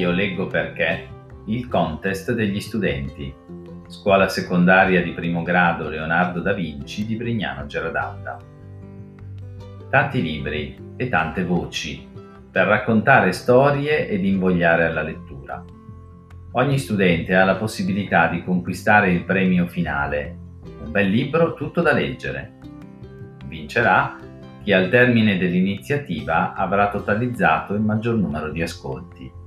Io leggo perché il contest degli studenti. Scuola secondaria di primo grado Leonardo da Vinci di Brignano Geradalda. Tanti libri e tante voci per raccontare storie ed invogliare alla lettura. Ogni studente ha la possibilità di conquistare il premio finale, un bel libro tutto da leggere. Vincerà chi al termine dell'iniziativa avrà totalizzato il maggior numero di ascolti.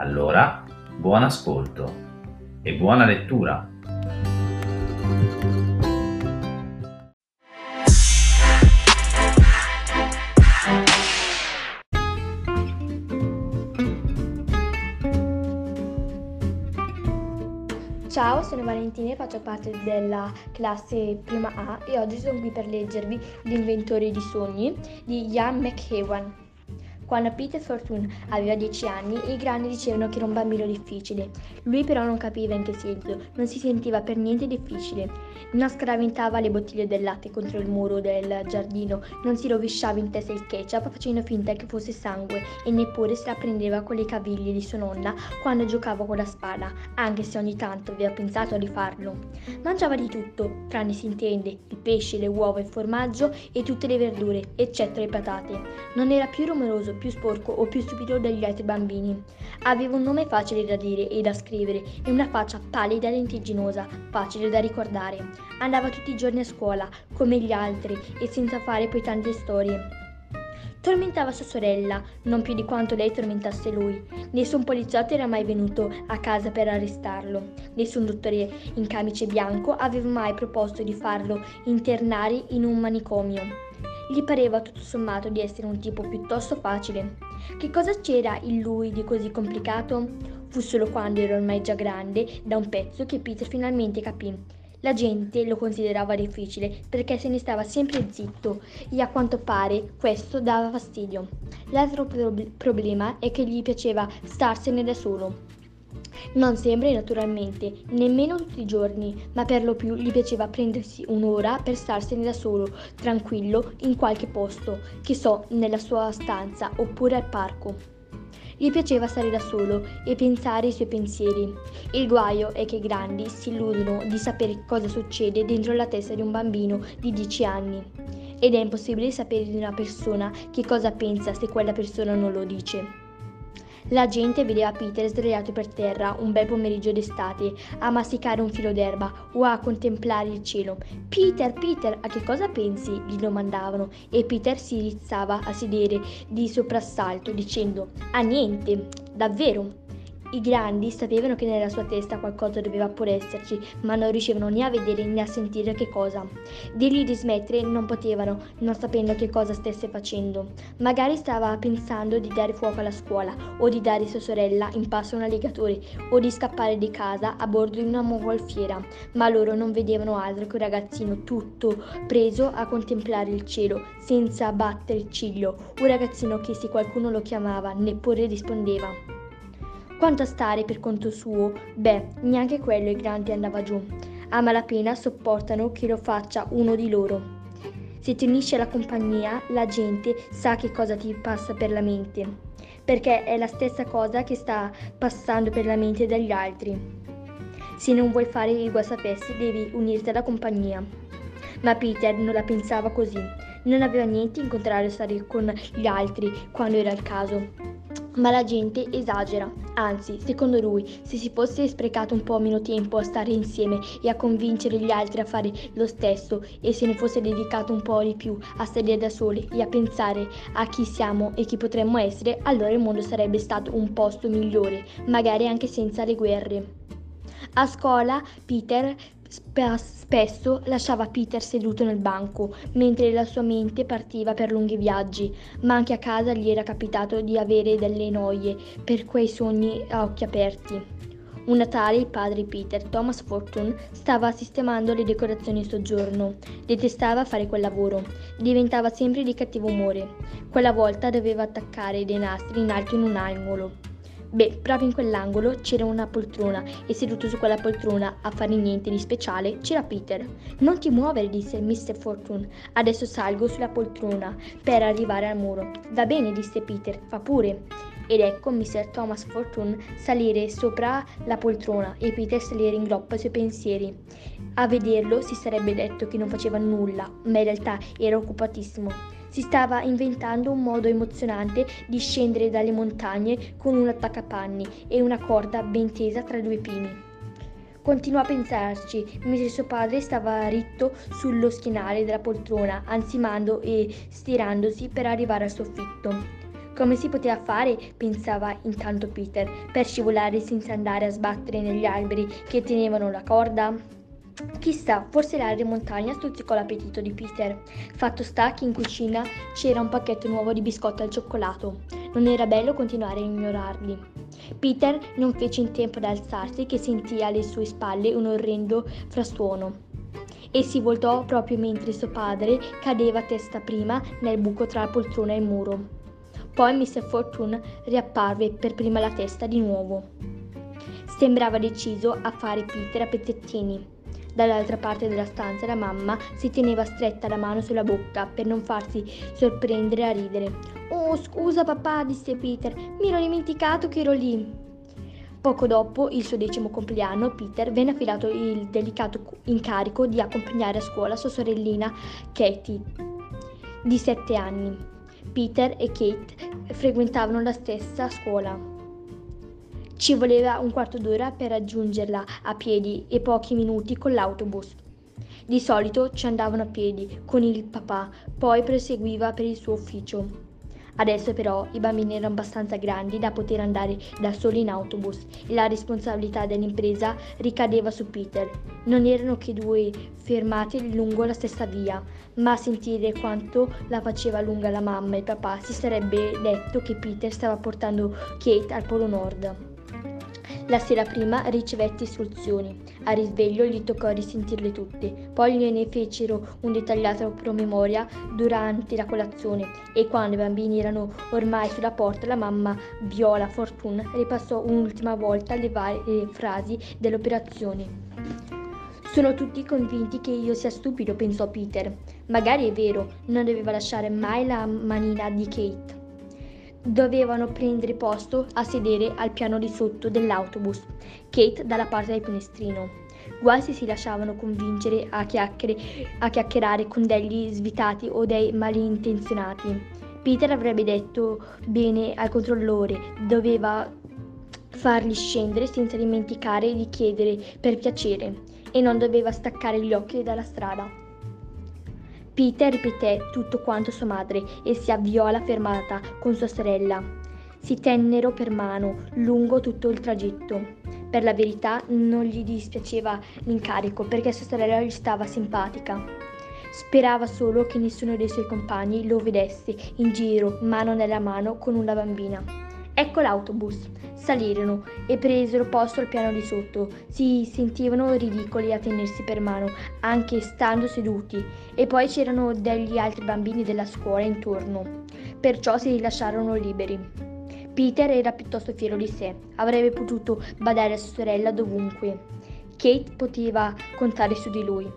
Allora, buon ascolto e buona lettura! Ciao, sono Valentina e faccio parte della classe prima A e oggi sono qui per leggervi L'inventore di sogni di Ian McEwan. Quando Peter Fortune aveva 10 anni, i grandi dicevano che era un bambino difficile. Lui però non capiva in che senso, non si sentiva per niente difficile. Non scaraventava le bottiglie del latte contro il muro del giardino, non si rovesciava in testa il ketchup facendo finta che fosse sangue e neppure se la prendeva con le caviglie di sua nonna quando giocava con la spada, anche se ogni tanto aveva pensato a rifarlo. Mangiava di tutto, tranne si intende, il pesce, le uova, il formaggio e tutte le verdure, eccetto le patate. Non era più rumoroso, più sporco o più stupido degli altri bambini. Aveva un nome facile da dire e da scrivere e una faccia pallida e lentigginosa, facile da ricordare. Andava tutti i giorni a scuola, come gli altri, e senza fare poi tante storie. Tormentava sua sorella, non più di quanto lei tormentasse lui. Nessun poliziotto era mai venuto a casa per arrestarlo. Nessun dottore in camice bianco aveva mai proposto di farlo internare in un manicomio. Gli pareva tutto sommato di essere un tipo piuttosto facile. Che cosa c'era in lui di così complicato? Fu solo quando era ormai già grande, da un pezzo, che Peter finalmente capì. La gente lo considerava difficile perché se ne stava sempre zitto e a quanto pare questo dava fastidio. L'altro pro- problema è che gli piaceva starsene da solo. Non sempre, naturalmente, nemmeno tutti i giorni, ma per lo più gli piaceva prendersi un'ora per starsene da solo, tranquillo, in qualche posto, che so, nella sua stanza oppure al parco. Gli piaceva stare da solo e pensare i suoi pensieri. Il guaio è che i grandi si illudono di sapere cosa succede dentro la testa di un bambino di 10 anni. Ed è impossibile sapere di una persona che cosa pensa se quella persona non lo dice. La gente vedeva Peter sdraiato per terra un bel pomeriggio d'estate, a masticare un filo d'erba o a contemplare il cielo. Peter, Peter, a che cosa pensi? gli domandavano e Peter si rizzava a sedere di soprassalto dicendo a niente, davvero. I grandi sapevano che nella sua testa qualcosa doveva pur esserci, ma non riuscivano né a vedere né a sentire che cosa. Dirgli di smettere non potevano, non sapendo che cosa stesse facendo. Magari stava pensando di dare fuoco alla scuola, o di dare sua sorella in passo a un alligatore, o di scappare di casa a bordo di una mongolfiera, ma loro non vedevano altro che un ragazzino tutto preso a contemplare il cielo, senza battere il ciglio, un ragazzino che se qualcuno lo chiamava neppure rispondeva. Quanto a stare per conto suo, beh, neanche quello i grandi andava giù. A malapena sopportano che lo faccia uno di loro. Se ti unisci alla compagnia, la gente sa che cosa ti passa per la mente, perché è la stessa cosa che sta passando per la mente degli altri. Se non vuoi fare il guastapesti, devi unirti alla compagnia. Ma Peter non la pensava così. Non aveva niente in contrario a stare con gli altri quando era il caso. Ma la gente esagera, anzi, secondo lui, se si fosse sprecato un po' meno tempo a stare insieme e a convincere gli altri a fare lo stesso e se ne fosse dedicato un po' di più a stare da soli e a pensare a chi siamo e chi potremmo essere, allora il mondo sarebbe stato un posto migliore, magari anche senza le guerre. A scuola Peter Spesso lasciava Peter seduto nel banco, mentre la sua mente partiva per lunghi viaggi, ma anche a casa gli era capitato di avere delle noie per quei sogni a occhi aperti. Un Natale il padre Peter, Thomas Fortune, stava sistemando le decorazioni in soggiorno. Detestava fare quel lavoro. Diventava sempre di cattivo umore. Quella volta doveva attaccare dei nastri in alto in un angolo. Beh, proprio in quell'angolo c'era una poltrona e seduto su quella poltrona a fare niente di speciale c'era Peter. Non ti muovere, disse Mr. Fortune. Adesso salgo sulla poltrona per arrivare al muro. Va bene, disse Peter, fa pure. ed ecco Mr. Thomas Fortune salire sopra la poltrona e Peter salire in groppa ai suoi pensieri. A vederlo si sarebbe detto che non faceva nulla, ma in realtà era occupatissimo. Si stava inventando un modo emozionante di scendere dalle montagne con un attaccapanni e una corda ben tesa tra due pini. Continuò a pensarci, mentre suo padre stava ritto sullo schienale della poltrona, ansimando e stirandosi per arrivare al soffitto. Come si poteva fare, pensava intanto Peter, per scivolare senza andare a sbattere negli alberi che tenevano la corda? Chissà, forse l'aria di montagna stuzzicò l'appetito di Peter. Fatto sta che in cucina c'era un pacchetto nuovo di biscotti al cioccolato. Non era bello continuare a ignorarli. Peter non fece in tempo ad alzarsi che sentì alle sue spalle un orrendo frastuono e si voltò proprio mentre suo padre cadeva testa prima nel buco tra la poltrona e il muro. Poi Mr. Fortune riapparve per prima la testa di nuovo. Sembrava deciso a fare Peter a pezzettini. Dall'altra parte della stanza la mamma si teneva stretta la mano sulla bocca per non farsi sorprendere a ridere. Oh, scusa papà, disse Peter, mi ero dimenticato che ero lì. Poco dopo il suo decimo compleanno, Peter venne affidato il delicato incarico di accompagnare a scuola sua sorellina Katie, di sette anni. Peter e Kate frequentavano la stessa scuola. Ci voleva un quarto d'ora per raggiungerla a piedi e pochi minuti con l'autobus. Di solito ci andavano a piedi con il papà, poi proseguiva per il suo ufficio. Adesso però i bambini erano abbastanza grandi da poter andare da soli in autobus e la responsabilità dell'impresa ricadeva su Peter. Non erano che due fermate lungo la stessa via, ma a sentire quanto la faceva lunga la mamma e il papà si sarebbe detto che Peter stava portando Kate al Polo Nord. La sera prima ricevette istruzioni. A risveglio gli toccò risentirle tutte. Poi gliene fecero un dettagliato promemoria durante la colazione e quando i bambini erano ormai sulla porta la mamma Viola Fortune ripassò un'ultima volta le varie frasi dell'operazione. Sono tutti convinti che io sia stupido, pensò Peter. Magari è vero, non doveva lasciare mai la manina di Kate dovevano prendere posto a sedere al piano di sotto dell'autobus, Kate dalla parte del finestrino. Guai se si lasciavano convincere a, a chiacchierare con degli svitati o dei malintenzionati. Peter avrebbe detto bene al controllore, doveva farli scendere senza dimenticare di chiedere per piacere e non doveva staccare gli occhi dalla strada. Peter ripeté tutto quanto sua madre e si avviò alla fermata con sua sorella. Si tennero per mano lungo tutto il tragitto. Per la verità non gli dispiaceva l'incarico perché sua sorella gli stava simpatica. Sperava solo che nessuno dei suoi compagni lo vedesse in giro, mano nella mano, con una bambina. Ecco l'autobus. Salirono e presero posto al piano di sotto. Si sentivano ridicoli a tenersi per mano, anche stando seduti, e poi c'erano degli altri bambini della scuola intorno. Perciò si lasciarono liberi. Peter era piuttosto fiero di sé, avrebbe potuto badare a sua sorella dovunque. Kate poteva contare su di lui.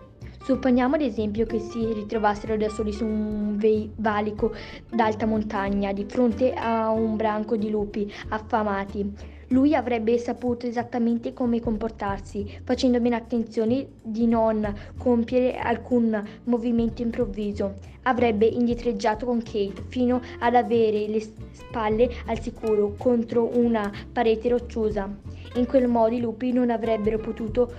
Supponiamo ad esempio che si ritrovassero da soli su un valico d'alta montagna di fronte a un branco di lupi affamati. Lui avrebbe saputo esattamente come comportarsi, facendo bene attenzione di non compiere alcun movimento improvviso. Avrebbe indietreggiato con Kate fino ad avere le spalle al sicuro contro una parete rocciosa. In quel modo i lupi non avrebbero potuto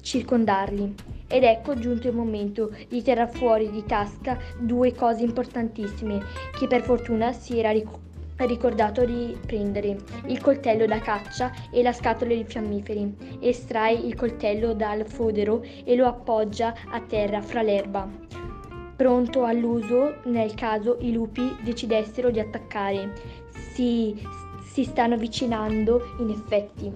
circondarli. Ed ecco giunto il momento di tirar fuori di tasca due cose importantissime che per fortuna si era ricordato di prendere il coltello da caccia e la scatola di fiammiferi. Estrae il coltello dal fodero e lo appoggia a terra fra l'erba, pronto all'uso nel caso i lupi decidessero di attaccare. Si, si stanno avvicinando in effetti.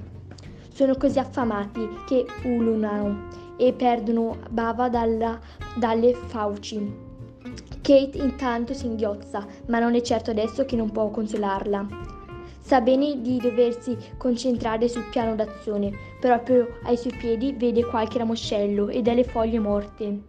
Sono così affamati che ululano e perdono bava dalla, dalle fauci. Kate intanto singhiozza, ma non è certo adesso che non può consolarla. Sa bene di doversi concentrare sul piano d'azione, proprio ai suoi piedi vede qualche ramoscello e delle foglie morte.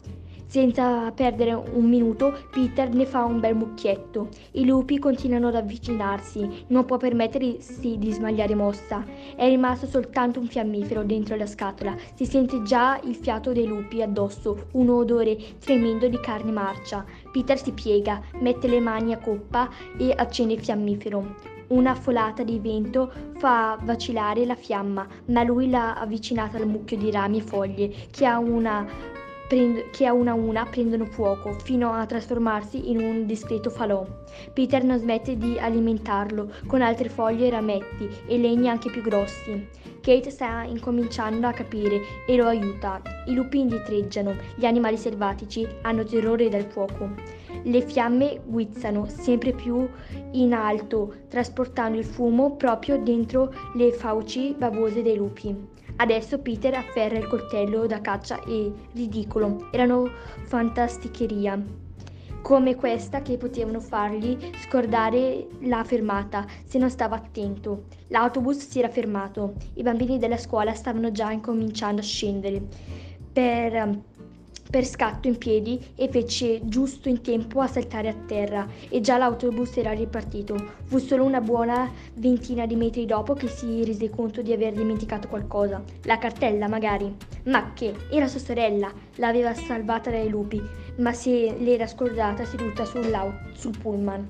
Senza perdere un minuto, Peter ne fa un bel mucchietto. I lupi continuano ad avvicinarsi, non può permettersi di sbagliare mossa. È rimasto soltanto un fiammifero dentro la scatola, si sente già il fiato dei lupi addosso, un odore tremendo di carne marcia. Peter si piega, mette le mani a coppa e accende il fiammifero. Una folata di vento fa vacillare la fiamma, ma lui l'ha avvicinata al mucchio di rami e foglie che a una che a una a una prendono fuoco fino a trasformarsi in un discreto falò. Peter non smette di alimentarlo con altre foglie e rametti e legni anche più grossi. Kate sta incominciando a capire e lo aiuta. I lupi indietreggiano, gli animali selvatici hanno terrore del fuoco. Le fiamme guizzano sempre più in alto, trasportando il fumo proprio dentro le fauci bavose dei lupi. Adesso Peter afferra il coltello da caccia e, ridicolo, erano fantasticheria come questa che potevano fargli scordare la fermata se non stava attento. L'autobus si era fermato, i bambini della scuola stavano già incominciando a scendere. Per per scatto in piedi e fece giusto in tempo a saltare a terra e già l'autobus era ripartito. Fu solo una buona ventina di metri dopo che si rese conto di aver dimenticato qualcosa. La cartella, magari. Ma che? Era sua sorella. L'aveva salvata dai lupi, ma se l'era scordata seduta sul pullman.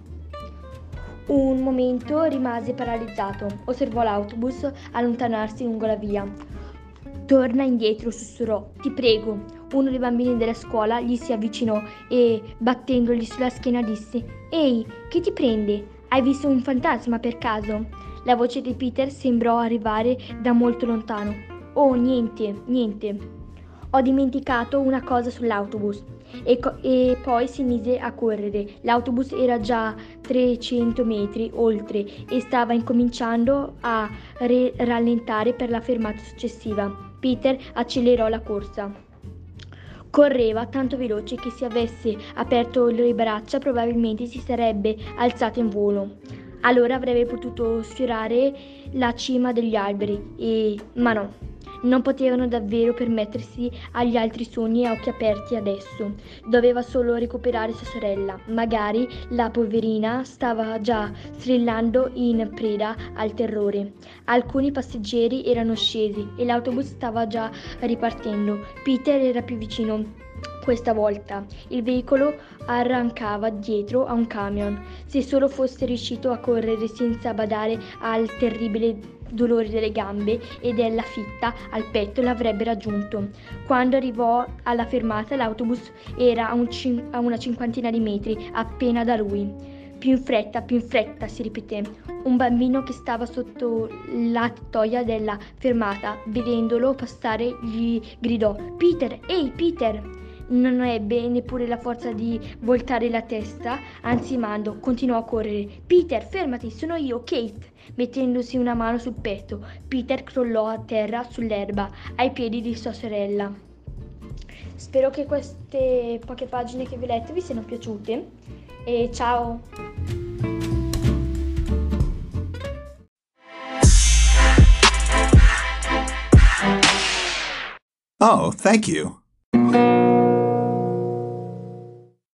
Un momento rimase paralizzato. Osservò l'autobus allontanarsi lungo la via. Torna indietro, sussurrò. Ti prego uno dei bambini della scuola gli si avvicinò e, battendogli sulla schiena, disse: Ehi, che ti prende? Hai visto un fantasma per caso? La voce di Peter sembrò arrivare da molto lontano. Oh, niente, niente. Ho dimenticato una cosa sull'autobus. E, co- e, poi si mise a correre. L'autobus era già 300 metri oltre e stava incominciando a re- rallentare per la fermata successiva. Peter accelerò la corsa. Correva tanto veloce che se avesse aperto le braccia probabilmente si sarebbe alzato in volo. Allora avrebbe potuto sfiorare la cima degli alberi e... ma no. Non potevano davvero permettersi agli altri sogni a occhi aperti adesso. Doveva solo recuperare sua sorella. Magari la poverina stava già strillando in preda al terrore. Alcuni passeggeri erano scesi e l'autobus stava già ripartendo. Peter era più vicino questa volta il veicolo arrancava dietro a un camion. Se solo fosse riuscito a correre senza badare al terribile dolore delle gambe e della fitta al petto l'avrebbe raggiunto. Quando arrivò alla fermata l'autobus era a, un cin- a una cinquantina di metri appena da lui. Più in fretta, più in fretta, si ripeté. Un bambino che stava sotto la tettoia della fermata, vedendolo passare, gli gridò: Peter, ehi Peter! Non ebbe neppure la forza di voltare la testa, anzi Mando continuò a correre. Peter, fermati, sono io, Kate. Mettendosi una mano sul petto, Peter crollò a terra sull'erba, ai piedi di sua sorella. Spero che queste poche pagine che vi ho letto vi siano piaciute e ciao! Oh, thank you.